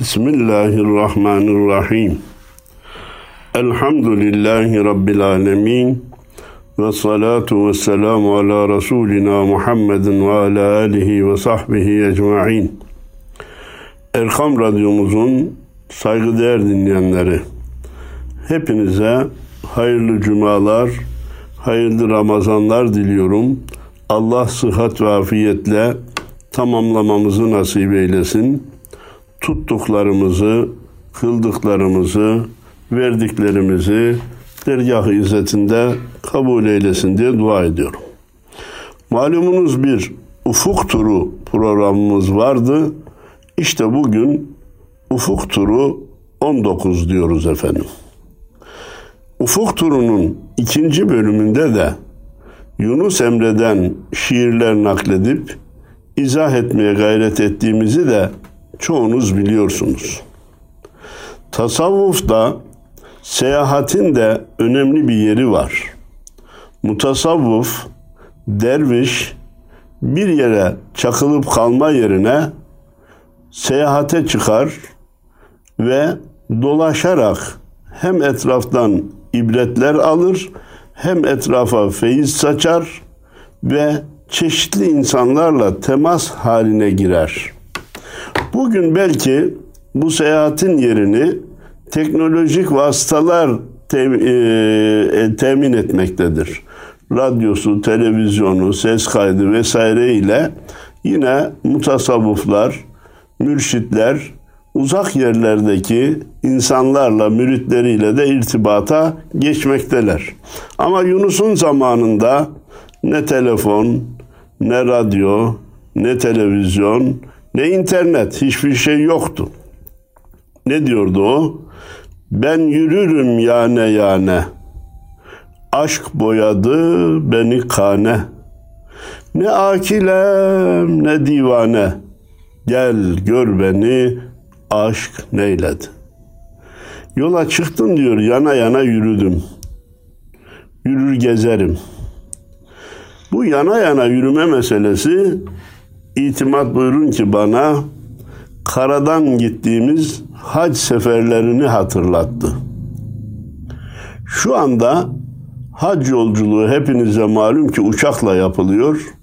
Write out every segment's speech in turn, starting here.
Bismillahirrahmanirrahim. Elhamdülillahi Rabbil alemin. Ve salatu ve selamu ala Resulina Muhammedin ve ala alihi ve sahbihi ecma'in. Erkam Radyomuzun saygıdeğer dinleyenleri, hepinize hayırlı cumalar, hayırlı Ramazanlar diliyorum. Allah sıhhat ve afiyetle tamamlamamızı nasip eylesin. Tuttuklarımızı, kıldıklarımızı, verdiklerimizi dergah-ı izzetinde kabul eylesin diye dua ediyorum. Malumunuz bir ufuk turu programımız vardı. İşte bugün ufuk turu 19 diyoruz efendim. Ufuk turunun ikinci bölümünde de Yunus Emre'den şiirler nakledip izah etmeye gayret ettiğimizi de çoğunuz biliyorsunuz. Tasavvufta seyahatin de önemli bir yeri var. Mutasavvuf, derviş bir yere çakılıp kalma yerine seyahate çıkar ve dolaşarak hem etraftan ibretler alır hem etrafa feyiz saçar ve çeşitli insanlarla temas haline girer. Bugün belki bu seyahatin yerini teknolojik vasıtalar tem, e, temin etmektedir. Radyosu, televizyonu, ses kaydı vesaire ile yine mutasavvıflar, mürşitler uzak yerlerdeki insanlarla, müritleriyle de irtibata geçmekteler. Ama Yunus'un zamanında ne telefon, ne radyo, ne televizyon, ne internet hiçbir şey yoktu. Ne diyordu o? Ben yürürüm yane yane. Aşk boyadı beni kane. Ne akilem ne divane. Gel gör beni aşk neyledi. Yola çıktım diyor yana yana yürüdüm. Yürür gezerim. Bu yana yana yürüme meselesi itimat buyurun ki bana karadan gittiğimiz hac seferlerini hatırlattı. Şu anda hac yolculuğu hepinize malum ki uçakla yapılıyor.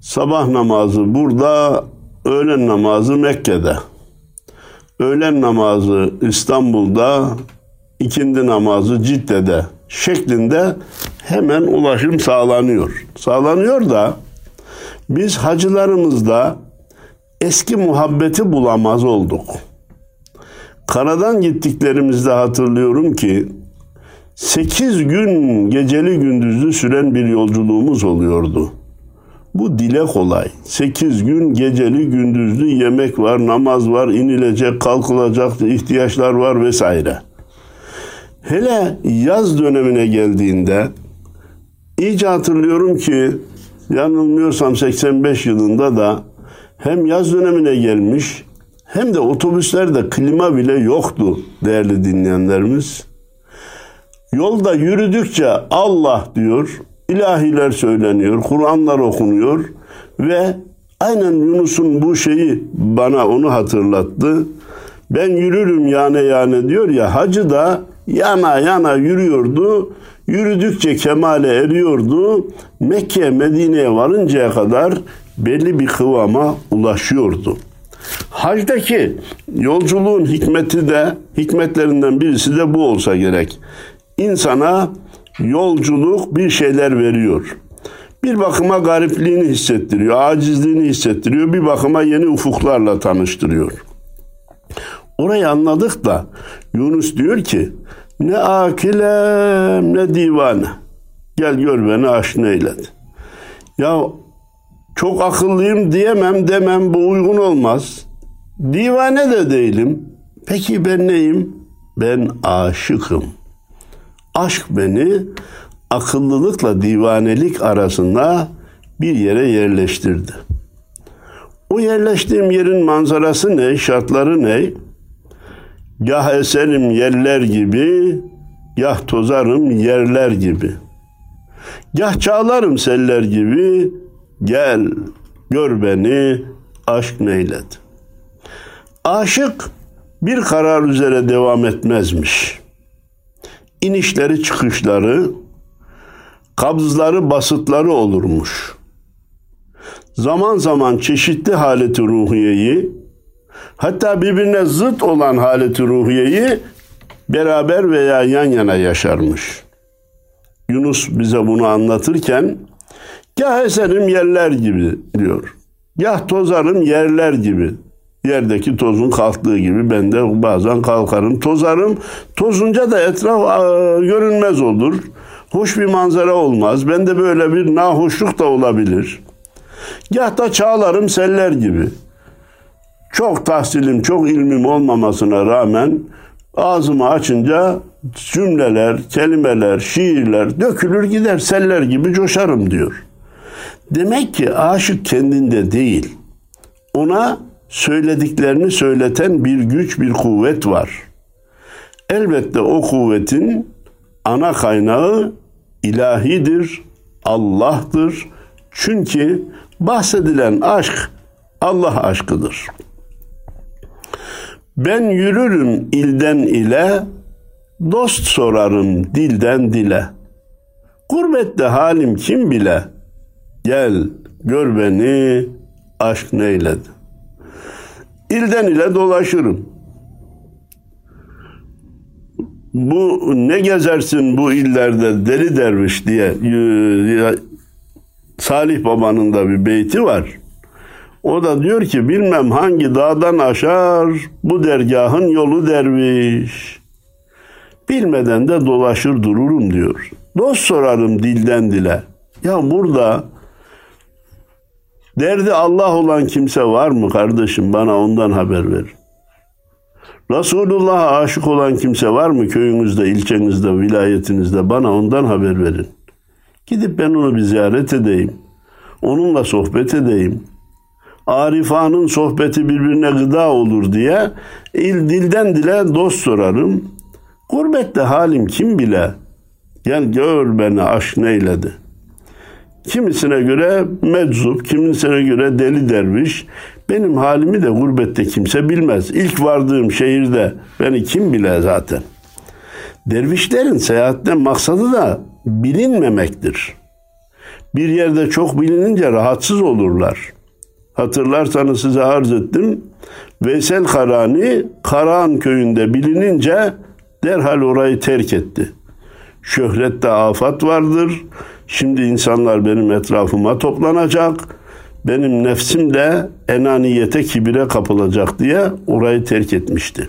Sabah namazı burada, öğlen namazı Mekke'de. Öğlen namazı İstanbul'da, ikindi namazı Cidde'de şeklinde hemen ulaşım sağlanıyor. Sağlanıyor da biz hacılarımızda eski muhabbeti bulamaz olduk. Karadan gittiklerimizde hatırlıyorum ki 8 gün geceli gündüzlü süren bir yolculuğumuz oluyordu. Bu dile kolay. 8 gün geceli gündüzlü yemek var, namaz var, inilecek, kalkılacak ihtiyaçlar var vesaire. Hele yaz dönemine geldiğinde iyice hatırlıyorum ki yanılmıyorsam 85 yılında da hem yaz dönemine gelmiş hem de otobüslerde klima bile yoktu değerli dinleyenlerimiz. Yolda yürüdükçe Allah diyor, ilahiler söyleniyor, Kur'anlar okunuyor ve aynen Yunus'un bu şeyi bana onu hatırlattı. Ben yürürüm yane yane diyor ya hacı da yana yana yürüyordu. Yürüdükçe kemale eriyordu. Mekke, Medine'ye varıncaya kadar belli bir kıvama ulaşıyordu. Hacdaki yolculuğun hikmeti de hikmetlerinden birisi de bu olsa gerek. İnsana yolculuk bir şeyler veriyor. Bir bakıma garipliğini hissettiriyor, acizliğini hissettiriyor, bir bakıma yeni ufuklarla tanıştırıyor. Orayı anladık da Yunus diyor ki ne akilem ne divane. Gel gör beni aşina eyledi. Ya çok akıllıyım diyemem demem bu uygun olmaz. Divane de değilim. Peki ben neyim? Ben aşıkım. Aşk beni akıllılıkla divanelik arasında bir yere yerleştirdi. O yerleştiğim yerin manzarası ne, şartları ne? Gah eserim yerler gibi, gah tozarım yerler gibi. Gah çağlarım seller gibi, gel gör beni aşk neyledi. Aşık bir karar üzere devam etmezmiş. İnişleri çıkışları, kabzları basıtları olurmuş. Zaman zaman çeşitli haleti ruhiyeyi, hatta birbirine zıt olan haleti ruhiyeyi beraber veya yan yana yaşarmış. Yunus bize bunu anlatırken, gah eserim yerler gibi diyor. Gah tozarım yerler gibi. Yerdeki tozun kalktığı gibi ben de bazen kalkarım, tozarım. Tozunca da etraf görünmez olur. Hoş bir manzara olmaz. Ben de böyle bir nahoşluk da olabilir. Gah da çağlarım seller gibi. Çok tahsilim, çok ilmim olmamasına rağmen ağzımı açınca cümleler, kelimeler, şiirler dökülür gider seller gibi coşarım diyor. Demek ki aşık kendinde değil. Ona söylediklerini söyleten bir güç, bir kuvvet var. Elbette o kuvvetin ana kaynağı ilahidir, Allah'tır. Çünkü bahsedilen aşk Allah aşkıdır. Ben yürürüm ilden ile, dost sorarım dilden dile. Gurbette halim kim bile, gel gör beni aşk neyledi. İlden ile dolaşırım. Bu ne gezersin bu illerde deli derviş diye Salih Baba'nın da bir beyti var. O da diyor ki bilmem hangi dağdan aşar bu dergahın yolu derviş. Bilmeden de dolaşır dururum diyor. Dost sorarım dilden dile. Ya burada derdi Allah olan kimse var mı kardeşim? Bana ondan haber ver. Resulullah'a aşık olan kimse var mı köyünüzde, ilçenizde, vilayetinizde? Bana ondan haber verin. Gidip ben onu bir ziyaret edeyim. Onunla sohbet edeyim. Arifanın sohbeti birbirine gıda olur diye il dilden dile dost sorarım. Gurbette halim kim bile. Gel gör beni aşk neyledi. Kimisine göre meczup, kimisine göre deli derviş. Benim halimi de gurbette kimse bilmez. İlk vardığım şehirde beni kim bile zaten. Dervişlerin seyahatten maksadı da bilinmemektir. Bir yerde çok bilinince rahatsız olurlar. Hatırlarsanız size arz ettim. Veysel Karani Karahan köyünde bilinince derhal orayı terk etti. Şöhrette afat vardır. Şimdi insanlar benim etrafıma toplanacak. Benim nefsim de enaniyete, kibire kapılacak diye orayı terk etmişti.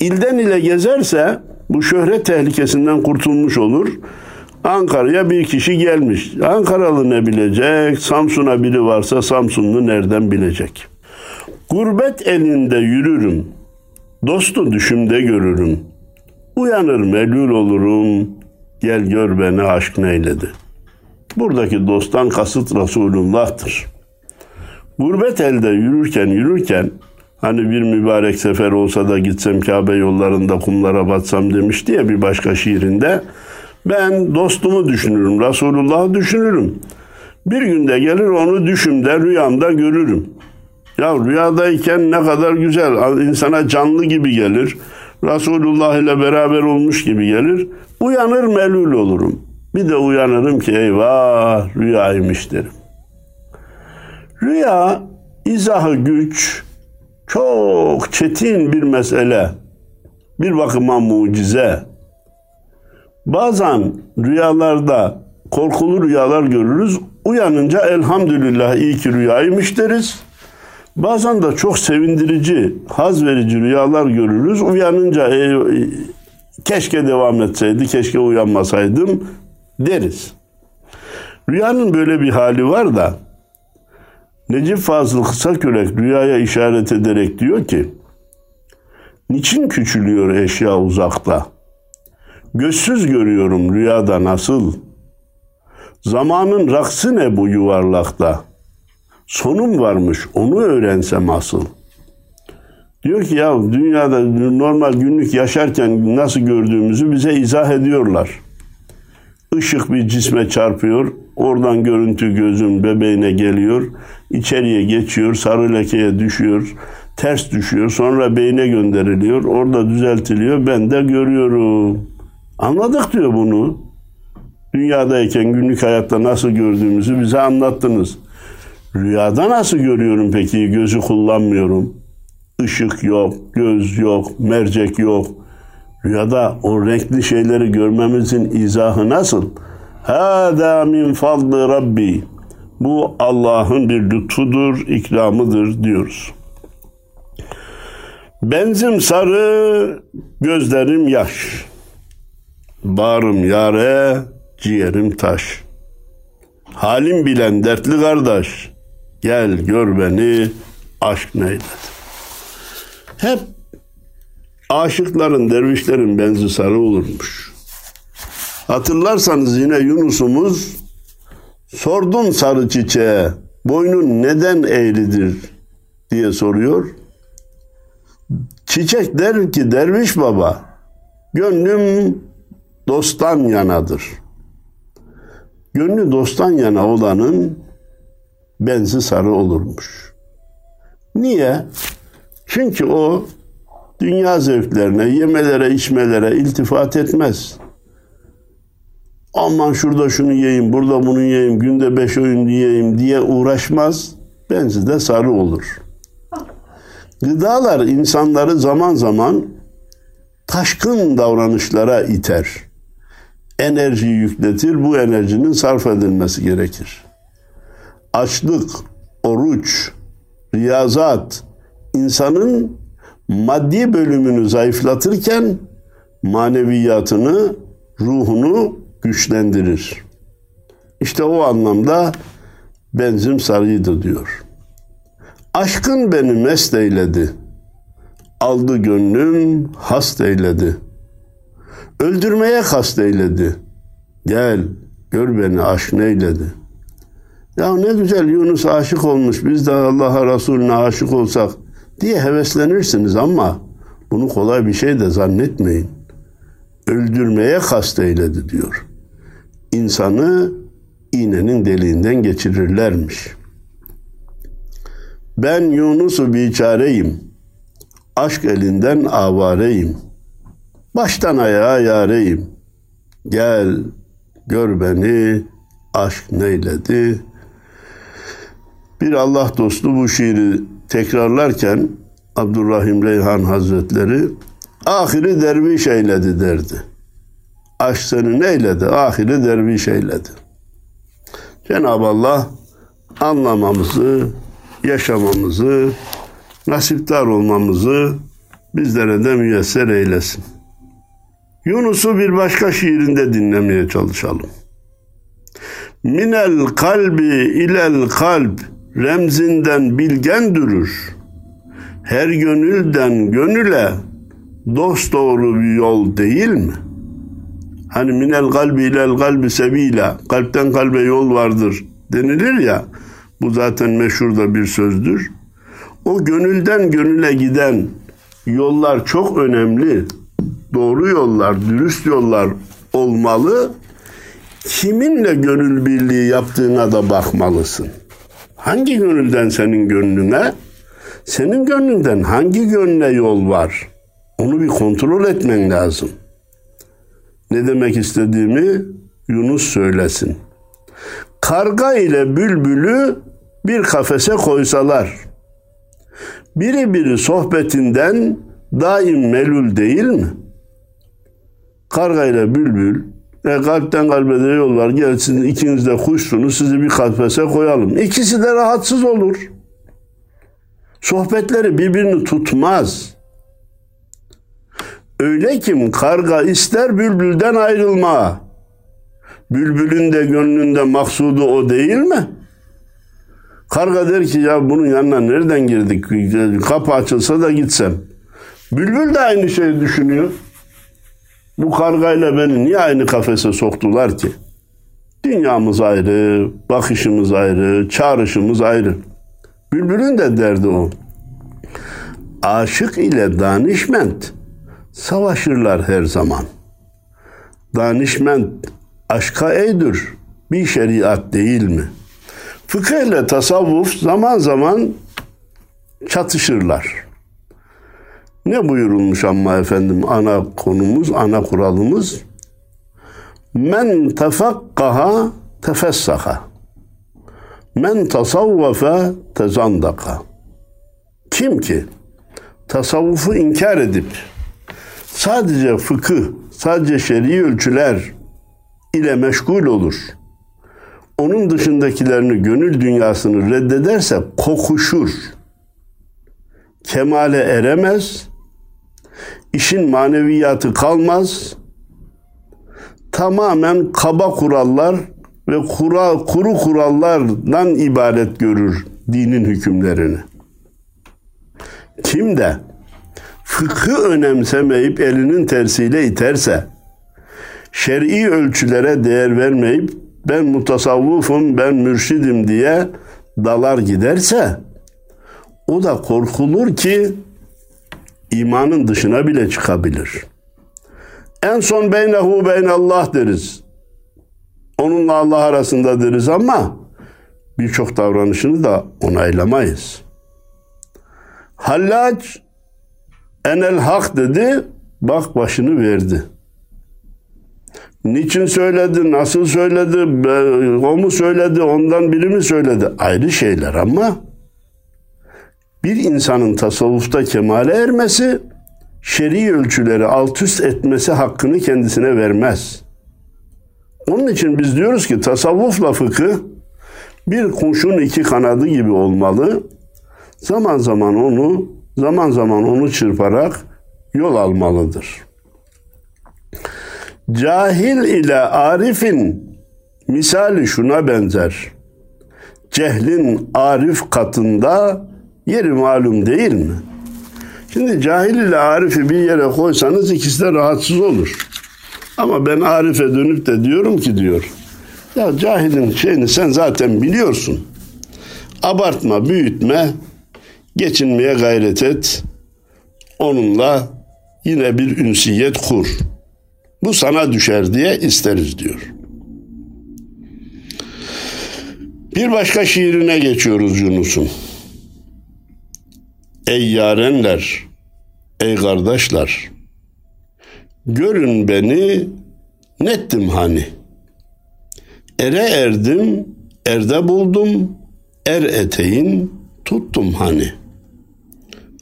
İlden ile gezerse bu şöhret tehlikesinden kurtulmuş olur. Ankara'ya bir kişi gelmiş. Ankaralı ne bilecek? Samsun'a biri varsa Samsunlu nereden bilecek? Gurbet elinde yürürüm. Dostu düşümde görürüm. Uyanır melul olurum. Gel gör beni aşk neyledi. Buradaki dosttan kasıt Resulullah'tır. Gurbet elde yürürken yürürken hani bir mübarek sefer olsa da gitsem Kabe yollarında kumlara batsam demişti ya bir başka şiirinde. Ben dostumu düşünürüm, Resulullah'ı düşünürüm. Bir günde gelir onu düşümde, rüyamda görürüm. Ya rüyadayken ne kadar güzel, insana canlı gibi gelir. Resulullah ile beraber olmuş gibi gelir. Uyanır melul olurum. Bir de uyanırım ki eyvah rüyaymış derim. Rüya izahı güç, çok çetin bir mesele. Bir bakıma mucize. Bazen rüyalarda korkulu rüyalar görürüz. Uyanınca elhamdülillah iyi ki rüyaymış deriz. Bazen de çok sevindirici, haz verici rüyalar görürüz. Uyanınca e, keşke devam etseydi, keşke uyanmasaydım deriz. Rüyanın böyle bir hali var da Necip Fazıl Kısakürek rüyaya işaret ederek diyor ki Niçin küçülüyor eşya uzakta? Gözsüz görüyorum rüyada nasıl? Zamanın raksı ne bu yuvarlakta? Sonum varmış onu öğrensem asıl. Diyor ki ya dünyada normal günlük yaşarken nasıl gördüğümüzü bize izah ediyorlar. Işık bir cisme çarpıyor, oradan görüntü gözün bebeğine geliyor, içeriye geçiyor, sarı lekeye düşüyor, ters düşüyor. Sonra beyne gönderiliyor. Orada düzeltiliyor. Ben de görüyorum. Anladık diyor bunu. Dünyadayken günlük hayatta nasıl gördüğümüzü bize anlattınız. Rüyada nasıl görüyorum peki? Gözü kullanmıyorum. Işık yok, göz yok, mercek yok. Rüyada o renkli şeyleri görmemizin izahı nasıl? Hâdâ min fadlı Rabbi. Bu Allah'ın bir lütfudur, ikramıdır diyoruz. Benzim sarı, gözlerim yaş. Bağrım yare, ciğerim taş. Halim bilen dertli kardeş, gel gör beni, aşk neyledi. Hep aşıkların, dervişlerin benzi sarı olurmuş. Hatırlarsanız yine Yunus'umuz sordun sarı çiçeğe boynun neden eğridir diye soruyor. Çiçek der ki derviş baba gönlüm dosttan yanadır. Gönlü dosttan yana olanın benzi sarı olurmuş. Niye? Çünkü o dünya zevklerine, yemelere, içmelere iltifat etmez. Aman şurada şunu yiyeyim, burada bunu yiyeyim, günde beş öğün yiyeyim diye uğraşmaz. Benzi de sarı olur. Gıdalar insanları zaman zaman taşkın davranışlara iter. Enerji yükletir, bu enerjinin sarf edilmesi gerekir. Açlık, oruç, riyazat, insanın maddi bölümünü zayıflatırken maneviyatını, ruhunu güçlendirir. İşte o anlamda benzim sarıydı diyor. Aşkın beni mest eyledi. Aldı gönlüm hast eyledi. Öldürmeye kast eyledi. Gel gör beni aşk neyledi. Ya ne güzel Yunus aşık olmuş biz de Allah'a Resulüne aşık olsak diye heveslenirsiniz ama bunu kolay bir şey de zannetmeyin. Öldürmeye kast eyledi diyor. İnsanı iğnenin deliğinden geçirirlermiş. Ben Yunus'u biçareyim. Aşk elinden avareyim. Baştan ayağa yareyim. Gel gör beni aşk neyledi. Bir Allah dostu bu şiiri tekrarlarken Abdurrahim Reyhan Hazretleri ahiri derviş eyledi derdi. Aşk seni neyledi? Ahiri derviş eyledi. Cenab-ı Allah anlamamızı, yaşamamızı, nasiptar olmamızı bizlere de müyesser eylesin. Yunus'u bir başka şiirinde dinlemeye çalışalım. Minel kalbi ilel kalp remzinden bilgen durur. Her gönülden gönüle dost doğru bir yol değil mi? Hani minel kalbi ilel kalbi sebila kalpten kalbe yol vardır denilir ya bu zaten meşhur da bir sözdür. O gönülden gönüle giden yollar çok önemli. Doğru yollar, dürüst yollar olmalı. Kiminle gönül birliği yaptığına da bakmalısın. Hangi gönülden senin gönlüne? Senin gönlünden hangi gönle yol var? Onu bir kontrol etmen lazım. Ne demek istediğimi Yunus söylesin. Karga ile bülbülü bir kafese koysalar, biri biri sohbetinden daim melul değil mi? Karga ile bülbül e, kalpten kalbe de yol var. Gel sizin ikiniz de kuşsunuz. Sizi bir kafese koyalım. İkisi de rahatsız olur. Sohbetleri birbirini tutmaz. Öyle kim karga ister bülbülden ayrılma. Bülbülün de gönlünde maksudu o değil mi? Karga der ki ya bunun yanına nereden girdik? Kapı açılsa da gitsem. Bülbül de aynı şeyi düşünüyor. Bu kargayla beni niye aynı kafese soktular ki? Dünyamız ayrı, bakışımız ayrı, çağrışımız ayrı. Bülbülün de derdi o. Aşık ile danişment savaşırlar her zaman. Danişment aşka eydir, bir şeriat değil mi? Fıkıh ile tasavvuf zaman zaman çatışırlar. Ne buyurulmuş ama efendim ana konumuz, ana kuralımız? Men tefakkaha tefessaha. Men tasavvafe tezandaka. Kim ki tasavvufu inkar edip sadece fıkıh, sadece şer'i ölçüler ile meşgul olur. Onun dışındakilerini gönül dünyasını reddederse kokuşur. Kemale eremez. İşin maneviyatı kalmaz. Tamamen kaba kurallar ve kura, kuru kurallardan ibaret görür dinin hükümlerini. Kim de fıkhı önemsemeyip elinin tersiyle iterse, şer'i ölçülere değer vermeyip ben mutasavvufum, ben mürşidim diye dalar giderse o da korkulur ki imanın dışına bile çıkabilir. En son beynehu beynallah deriz. Onunla Allah arasında deriz ama birçok davranışını da onaylamayız. Hallac enel hak dedi, bak başını verdi. Niçin söyledi, nasıl söyledi, o mu söyledi, ondan biri mi söyledi? Ayrı şeyler ama bir insanın tasavvufta kemale ermesi, şer'i ölçüleri alt üst etmesi hakkını kendisine vermez. Onun için biz diyoruz ki tasavvufla fıkıh bir kuşun iki kanadı gibi olmalı. Zaman zaman onu, zaman zaman onu çırparak yol almalıdır. Cahil ile arifin misali şuna benzer. Cehlin arif katında yeri malum değil mi? Şimdi cahil ile arifi bir yere koysanız ikisi de rahatsız olur. Ama ben arife dönüp de diyorum ki diyor. Ya cahilin şeyini sen zaten biliyorsun. Abartma, büyütme, geçinmeye gayret et. Onunla yine bir ünsiyet kur. Bu sana düşer diye isteriz diyor. Bir başka şiirine geçiyoruz Yunus'un. Ey yarenler, ey kardeşler, görün beni nettim hani. Ere erdim, erde buldum, er eteğin tuttum hani.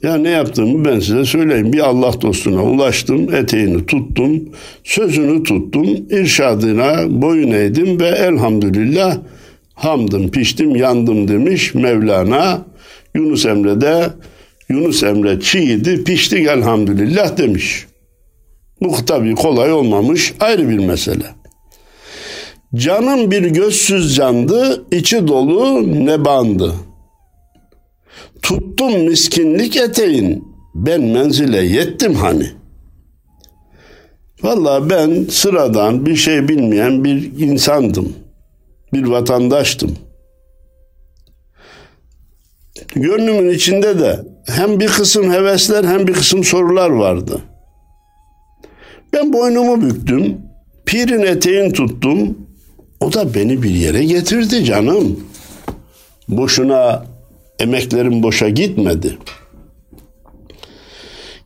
Ya ne yaptığımı ben size söyleyeyim. Bir Allah dostuna ulaştım, eteğini tuttum, sözünü tuttum, irşadına boyun eğdim ve elhamdülillah hamdım, piştim, yandım demiş Mevlana. Yunus Emre de Yunus Emre çiğdi, piştik elhamdülillah demiş. Bu tabii kolay olmamış, ayrı bir mesele. Canım bir gözsüz candı, içi dolu nebandı. Tuttum miskinlik eteğin, ben menzile yettim hani. Valla ben sıradan bir şey bilmeyen bir insandım. Bir vatandaştım. Gönlümün içinde de hem bir kısım hevesler hem bir kısım sorular vardı. Ben boynumu büktüm, pirin eteğini tuttum. O da beni bir yere getirdi canım. Boşuna emeklerim boşa gitmedi.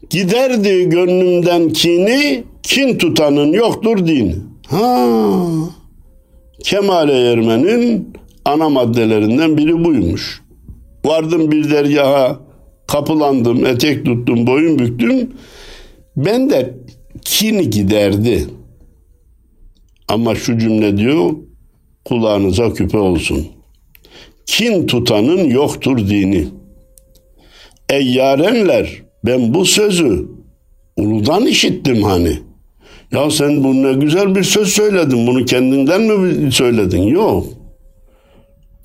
Giderdi gönlümden kini, kin tutanın yoktur dini. Ha, Kemale ermenin ana maddelerinden biri buymuş. Vardım bir dergaha, kapılandım, etek tuttum, boyun büktüm. Ben de kin giderdi. Ama şu cümle diyor, kulağınıza küpe olsun. Kin tutanın yoktur dini. Ey yarenler, ben bu sözü uludan işittim hani. Ya sen bu ne güzel bir söz söyledin, bunu kendinden mi söyledin? Yok.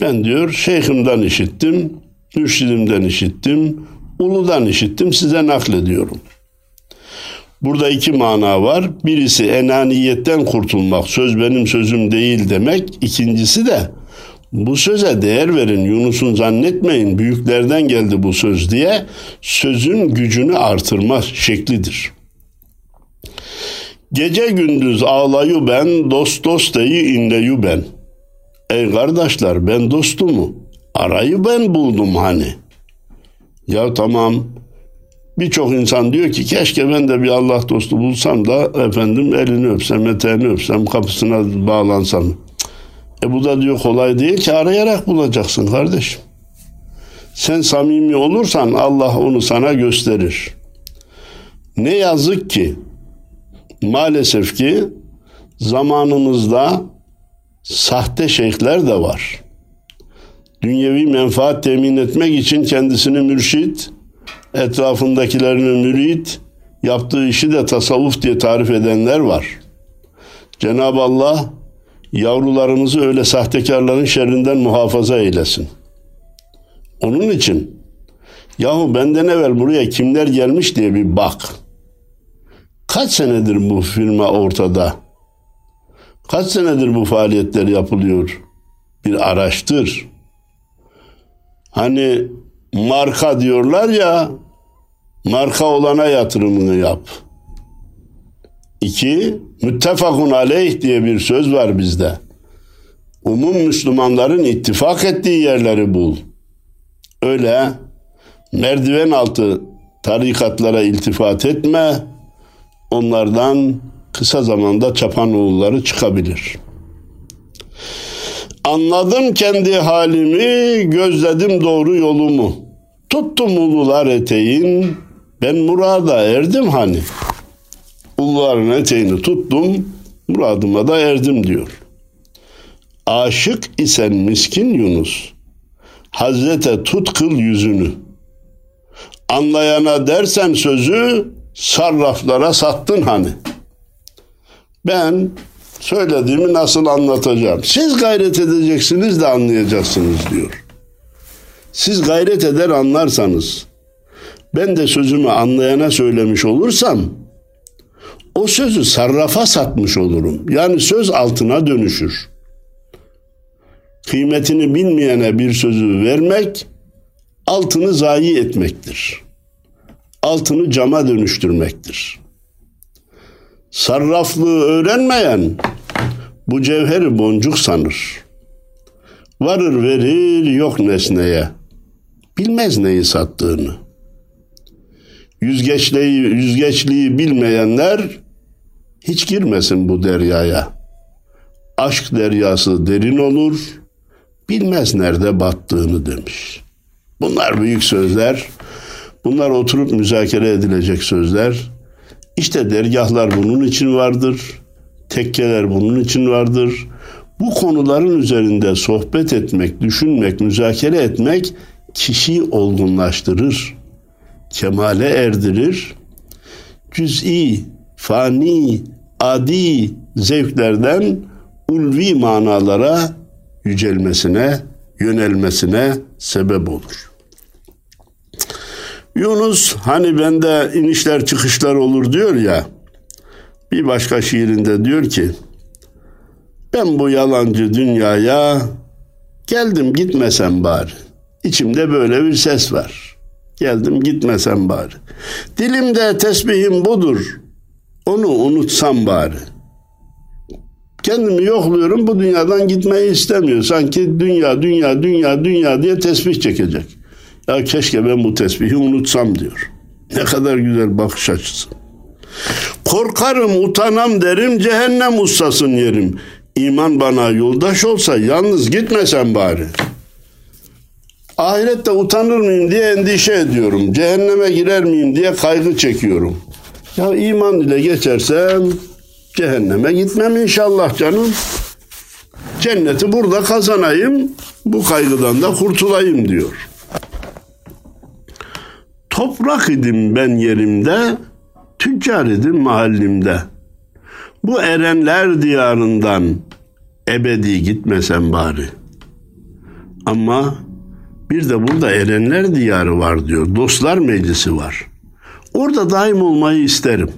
Ben diyor şeyhimden işittim, mürşidimden işittim, uludan işittim, size naklediyorum. Burada iki mana var. Birisi enaniyetten kurtulmak, söz benim sözüm değil demek. İkincisi de bu söze değer verin. Yunus'un zannetmeyin büyüklerden geldi bu söz diye sözün gücünü artırma şeklidir. Gece gündüz ağlayı ben, dost dost deyi inleyu ben. Ey kardeşler ben dostumu arayı ben buldum hani. Ya tamam Birçok insan diyor ki keşke ben de bir Allah dostu bulsam da efendim elini öpsem, eteğini öpsem, kapısına bağlansam. E bu da diyor kolay değil ki arayarak bulacaksın kardeşim. Sen samimi olursan Allah onu sana gösterir. Ne yazık ki maalesef ki zamanımızda sahte şeyhler de var. Dünyevi menfaat temin etmek için kendisini mürşit, etrafındakilerini mürit, yaptığı işi de tasavvuf diye tarif edenler var. Cenab-ı Allah yavrularımızı öyle sahtekarların şerrinden muhafaza eylesin. Onun için yahu benden evvel buraya kimler gelmiş diye bir bak. Kaç senedir bu firma ortada? Kaç senedir bu faaliyetler yapılıyor? Bir araştır. Hani marka diyorlar ya, marka olana yatırımını yap. İki, müttefakun aleyh diye bir söz var bizde. Umum Müslümanların ittifak ettiği yerleri bul. Öyle merdiven altı tarikatlara iltifat etme. Onlardan kısa zamanda çapan oğulları çıkabilir. Anladım kendi halimi, gözledim doğru yolumu. Tuttum ulular eteğin, ben murada erdim hani. Uluların eteğini tuttum, muradıma da erdim diyor. Aşık isen miskin Yunus, Hazrete tut kıl yüzünü. Anlayana dersen sözü, sarraflara sattın hani. Ben söylediğimi nasıl anlatacağım? Siz gayret edeceksiniz de anlayacaksınız diyor. Siz gayret eder anlarsanız, ben de sözümü anlayana söylemiş olursam, o sözü sarrafa satmış olurum. Yani söz altına dönüşür. Kıymetini bilmeyene bir sözü vermek, altını zayi etmektir. Altını cama dönüştürmektir. Sarraflığı öğrenmeyen bu cevheri boncuk sanır. Varır verir yok nesneye. Bilmez neyi sattığını. Yüzgeçliği, yüzgeçliği bilmeyenler hiç girmesin bu deryaya. Aşk deryası derin olur, bilmez nerede battığını demiş. Bunlar büyük sözler. Bunlar oturup müzakere edilecek sözler. İşte dergahlar bunun için vardır. Tekkeler bunun için vardır. Bu konuların üzerinde sohbet etmek, düşünmek, müzakere etmek kişiyi olgunlaştırır. Kemale erdirir. Cüz'i, fani, adi zevklerden ulvi manalara yücelmesine, yönelmesine sebep olur. Yunus hani bende inişler çıkışlar olur diyor ya. Bir başka şiirinde diyor ki ben bu yalancı dünyaya geldim gitmesem bari. İçimde böyle bir ses var. Geldim gitmesem bari. Dilimde tesbihim budur. Onu unutsam bari. Kendimi yokluyorum bu dünyadan gitmeyi istemiyor. Sanki dünya, dünya, dünya, dünya diye tesbih çekecek. Ya keşke ben bu tesbihi unutsam diyor. Ne kadar güzel bakış açısı. Korkarım, utanam derim, cehennem ustasın yerim. İman bana yoldaş olsa yalnız gitmesem bari. Ahirette utanır mıyım diye endişe ediyorum. Cehenneme girer miyim diye kaygı çekiyorum. Ya iman ile geçersem cehenneme gitmem inşallah canım. Cenneti burada kazanayım, bu kaygıdan da kurtulayım diyor. Toprak idim ben yerimde, tüccar idim mahallimde. Bu erenler diyarından ebedi gitmesem bari. Ama bir de burada erenler diyarı var diyor. Dostlar meclisi var. Orada daim olmayı isterim.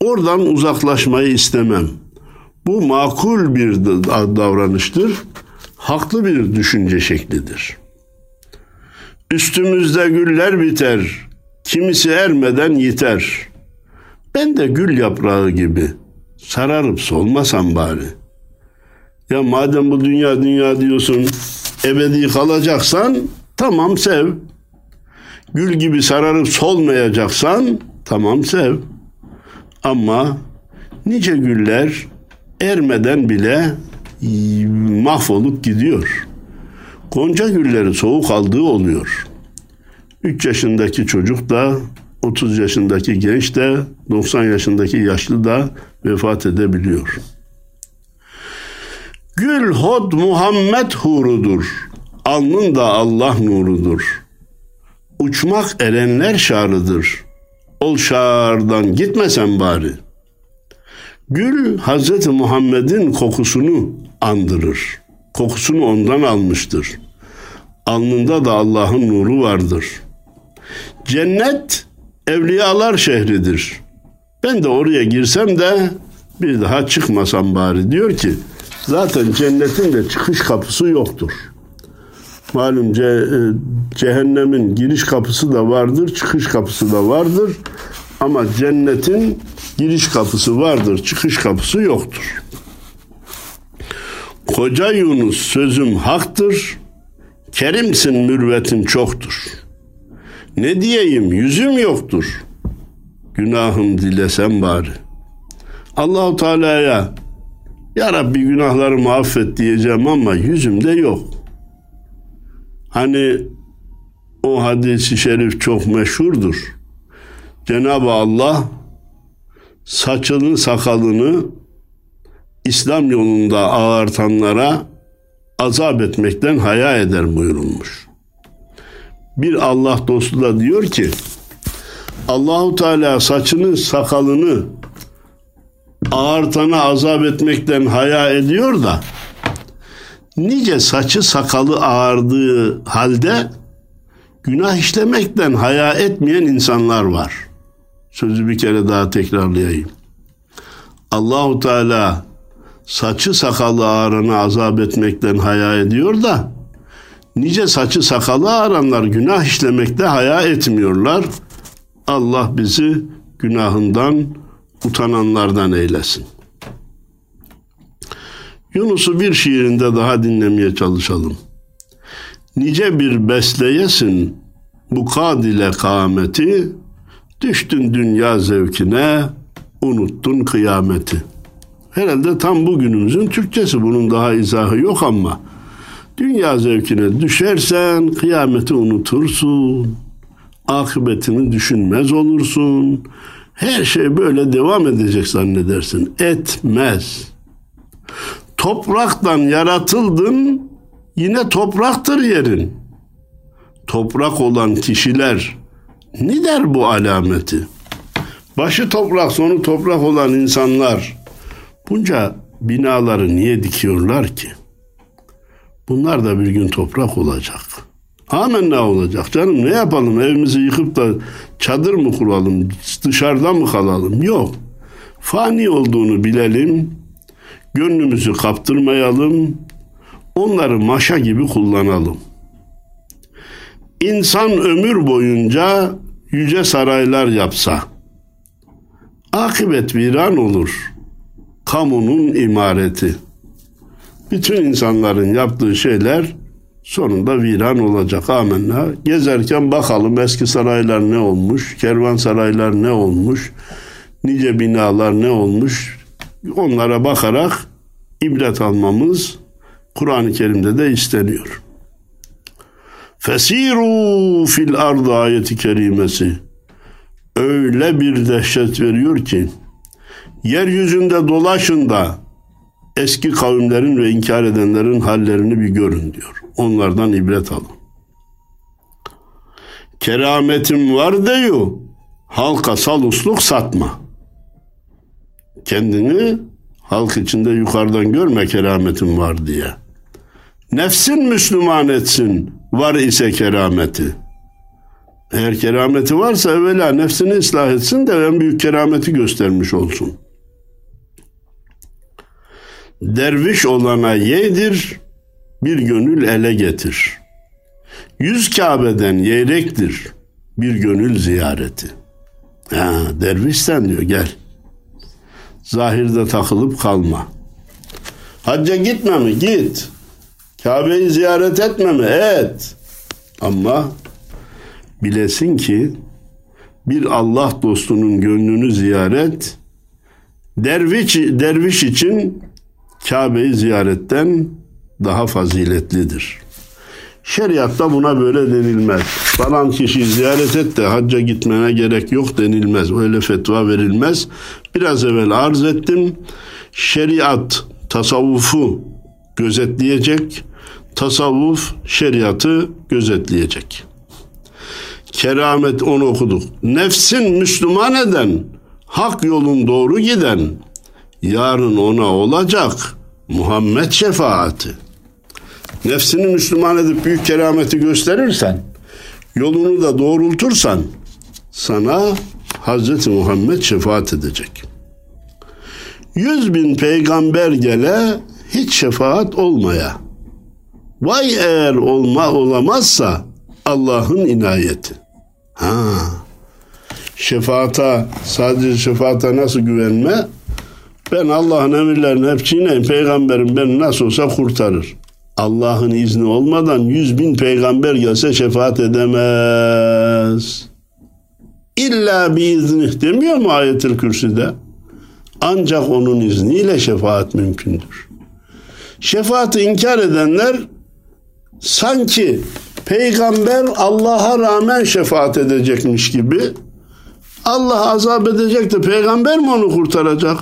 Oradan uzaklaşmayı istemem. Bu makul bir davranıştır. Haklı bir düşünce şeklidir. Üstümüzde güller biter, kimisi ermeden yiter. Ben de gül yaprağı gibi sararıp solmasam bari. Ya madem bu dünya dünya diyorsun, ebedi kalacaksan tamam sev. Gül gibi sararıp solmayacaksan tamam sev. Ama nice güller ermeden bile mahvolup gidiyor. Gonca gülleri soğuk aldığı oluyor. 3 yaşındaki çocuk da 30 yaşındaki genç de 90 yaşındaki yaşlı da vefat edebiliyor. Gül hod Muhammed hurudur. Alnın da Allah nurudur. Uçmak erenler şarıdır. Ol şardan gitmesen bari. Gül Hazreti Muhammed'in kokusunu andırır. Kokusunu ondan almıştır. Alnında da Allah'ın nuru vardır. Cennet evliyalar şehridir. Ben de oraya girsem de bir daha çıkmasam bari diyor ki zaten cennetin de çıkış kapısı yoktur. Malum ce, e, cehennemin giriş kapısı da vardır, çıkış kapısı da vardır. Ama cennetin giriş kapısı vardır, çıkış kapısı yoktur. Koca Yunus sözüm haktır, kerimsin mürvetin çoktur. Ne diyeyim yüzüm yoktur, günahım dilesem bari. Allahu Teala'ya ya Rabbi günahlarımı affet diyeceğim ama yüzümde yok. Hani o hadisi şerif çok meşhurdur. Cenab-ı Allah saçını sakalını İslam yolunda ağartanlara azap etmekten haya eder buyurulmuş. Bir Allah dostu da diyor ki Allahu Teala saçını sakalını ağartana azap etmekten haya ediyor da nice saçı sakalı ağardığı halde günah işlemekten haya etmeyen insanlar var. Sözü bir kere daha tekrarlayayım. Allahu Teala saçı sakalı ağarana azap etmekten haya ediyor da nice saçı sakalı ağaranlar günah işlemekte haya etmiyorlar. Allah bizi günahından utananlardan eylesin. Yunus'u bir şiirinde daha dinlemeye çalışalım. Nice bir besleyesin bu kad ile kâmeti, düştün dünya zevkine, unuttun kıyameti. Herhalde tam bugünümüzün Türkçesi bunun daha izahı yok ama dünya zevkine düşersen kıyameti unutursun. Akıbetini düşünmez olursun. Her şey böyle devam edecek zannedersin. Etmez. Topraktan yaratıldın, yine topraktır yerin. Toprak olan kişiler ne der bu alameti? Başı toprak, sonu toprak olan insanlar bunca binaları niye dikiyorlar ki? Bunlar da bir gün toprak olacak. ne olacak canım ne yapalım evimizi yıkıp da çadır mı kuralım dışarıda mı kalalım yok. Fani olduğunu bilelim gönlümüzü kaptırmayalım onları maşa gibi kullanalım. İnsan ömür boyunca yüce saraylar yapsa akıbet viran olur kamunun imareti. Bütün insanların yaptığı şeyler sonunda viran olacak amenna. Gezerken bakalım eski saraylar ne olmuş, kervansaraylar ne olmuş, nice binalar ne olmuş. Onlara bakarak ibret almamız Kur'an-ı Kerim'de de isteniyor. Fesiru fil ardı ayeti kerimesi öyle bir dehşet veriyor ki yeryüzünde dolaşın da eski kavimlerin ve inkar edenlerin hallerini bir görün diyor. Onlardan ibret alın. Kerametim var diyor. Halka sal usluk satma. Kendini halk içinde yukarıdan görme kerametim var diye. Nefsin Müslüman etsin var ise kerameti. Eğer kerameti varsa evvela nefsini ıslah etsin de en büyük kerameti göstermiş olsun. Derviş olana yedir, bir gönül ele getir. Yüz Kabe'den yeyrektir, bir gönül ziyareti. Ha, dervişsen diyor gel. Zahirde takılıp kalma. Hacca gitme mi? Git. Kabe'yi ziyaret etme mi? Et. Ama bilesin ki bir Allah dostunun gönlünü ziyaret derviş, derviş için Kabe'yi ziyaretten daha faziletlidir. Şeriatta buna böyle denilmez. Falan kişi ziyaret et de hacca gitmene gerek yok denilmez. Öyle fetva verilmez. Biraz evvel arz ettim. Şeriat tasavvufu gözetleyecek. Tasavvuf şeriatı gözetleyecek. Keramet onu okuduk. Nefsin Müslüman eden, hak yolun doğru giden, yarın ona olacak Muhammed şefaati. Nefsini Müslüman edip büyük kerameti gösterirsen, yolunu da doğrultursan, sana Hazreti Muhammed şefaat edecek. Yüz bin peygamber gele hiç şefaat olmaya. Vay eğer olma olamazsa Allah'ın inayeti. Ha. Şefaata, sadece şefaata nasıl güvenme? Ben Allah'ın emirlerini hep çiğneyim. Peygamberim beni nasıl olsa kurtarır. Allah'ın izni olmadan yüz bin peygamber gelse şefaat edemez. İlla bir izni demiyor mu ayetül kürsüde? Ancak onun izniyle şefaat mümkündür. Şefaati inkar edenler sanki peygamber Allah'a rağmen şefaat edecekmiş gibi Allah azap edecek de peygamber mi onu kurtaracak?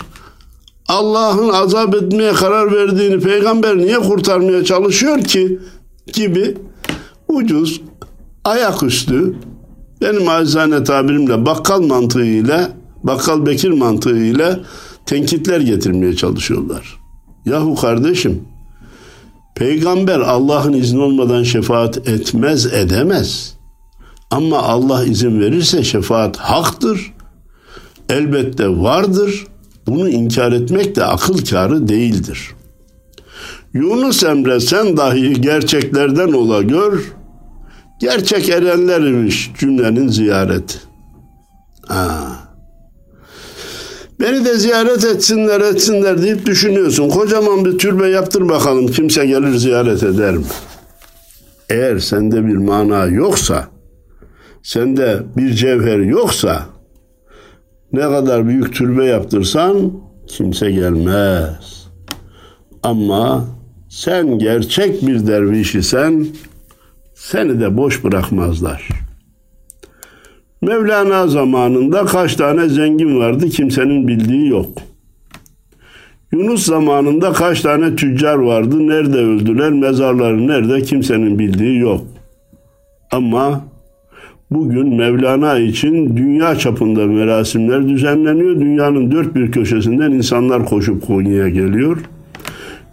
Allah'ın azap etmeye karar verdiğini peygamber niye kurtarmaya çalışıyor ki? Gibi ucuz, ayaküstü, benim acizane tabirimle bakkal mantığıyla, bakkal Bekir mantığıyla tenkitler getirmeye çalışıyorlar. Yahu kardeşim, peygamber Allah'ın izni olmadan şefaat etmez edemez. Ama Allah izin verirse şefaat haktır. Elbette vardır. Bunu inkar etmek de akıl kârı değildir. Yunus Emre sen dahi gerçeklerden ola gör. Gerçek erenler imiş cümlenin ziyareti. Ha. Beni de ziyaret etsinler etsinler deyip düşünüyorsun. Kocaman bir türbe yaptır bakalım kimse gelir ziyaret eder mi? Eğer sende bir mana yoksa, sende bir cevher yoksa, ne kadar büyük türbe yaptırsan kimse gelmez. Ama sen gerçek bir derviş isen seni de boş bırakmazlar. Mevlana zamanında kaç tane zengin vardı kimsenin bildiği yok. Yunus zamanında kaç tane tüccar vardı nerede öldüler mezarları nerede kimsenin bildiği yok. Ama bugün Mevlana için dünya çapında merasimler düzenleniyor. Dünyanın dört bir köşesinden insanlar koşup Konya'ya geliyor.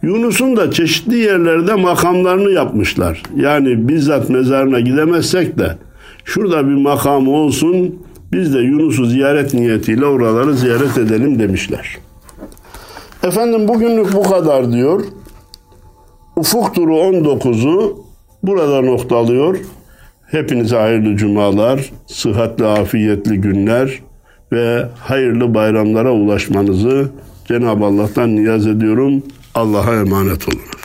Yunus'un da çeşitli yerlerde makamlarını yapmışlar. Yani bizzat mezarına gidemezsek de şurada bir makam olsun biz de Yunus'u ziyaret niyetiyle oraları ziyaret edelim demişler. Efendim bugünlük bu kadar diyor. Ufuk turu 19'u burada noktalıyor. Hepinize hayırlı cumalar, sıhhatli, afiyetli günler ve hayırlı bayramlara ulaşmanızı Cenab-ı Allah'tan niyaz ediyorum. Allah'a emanet olun.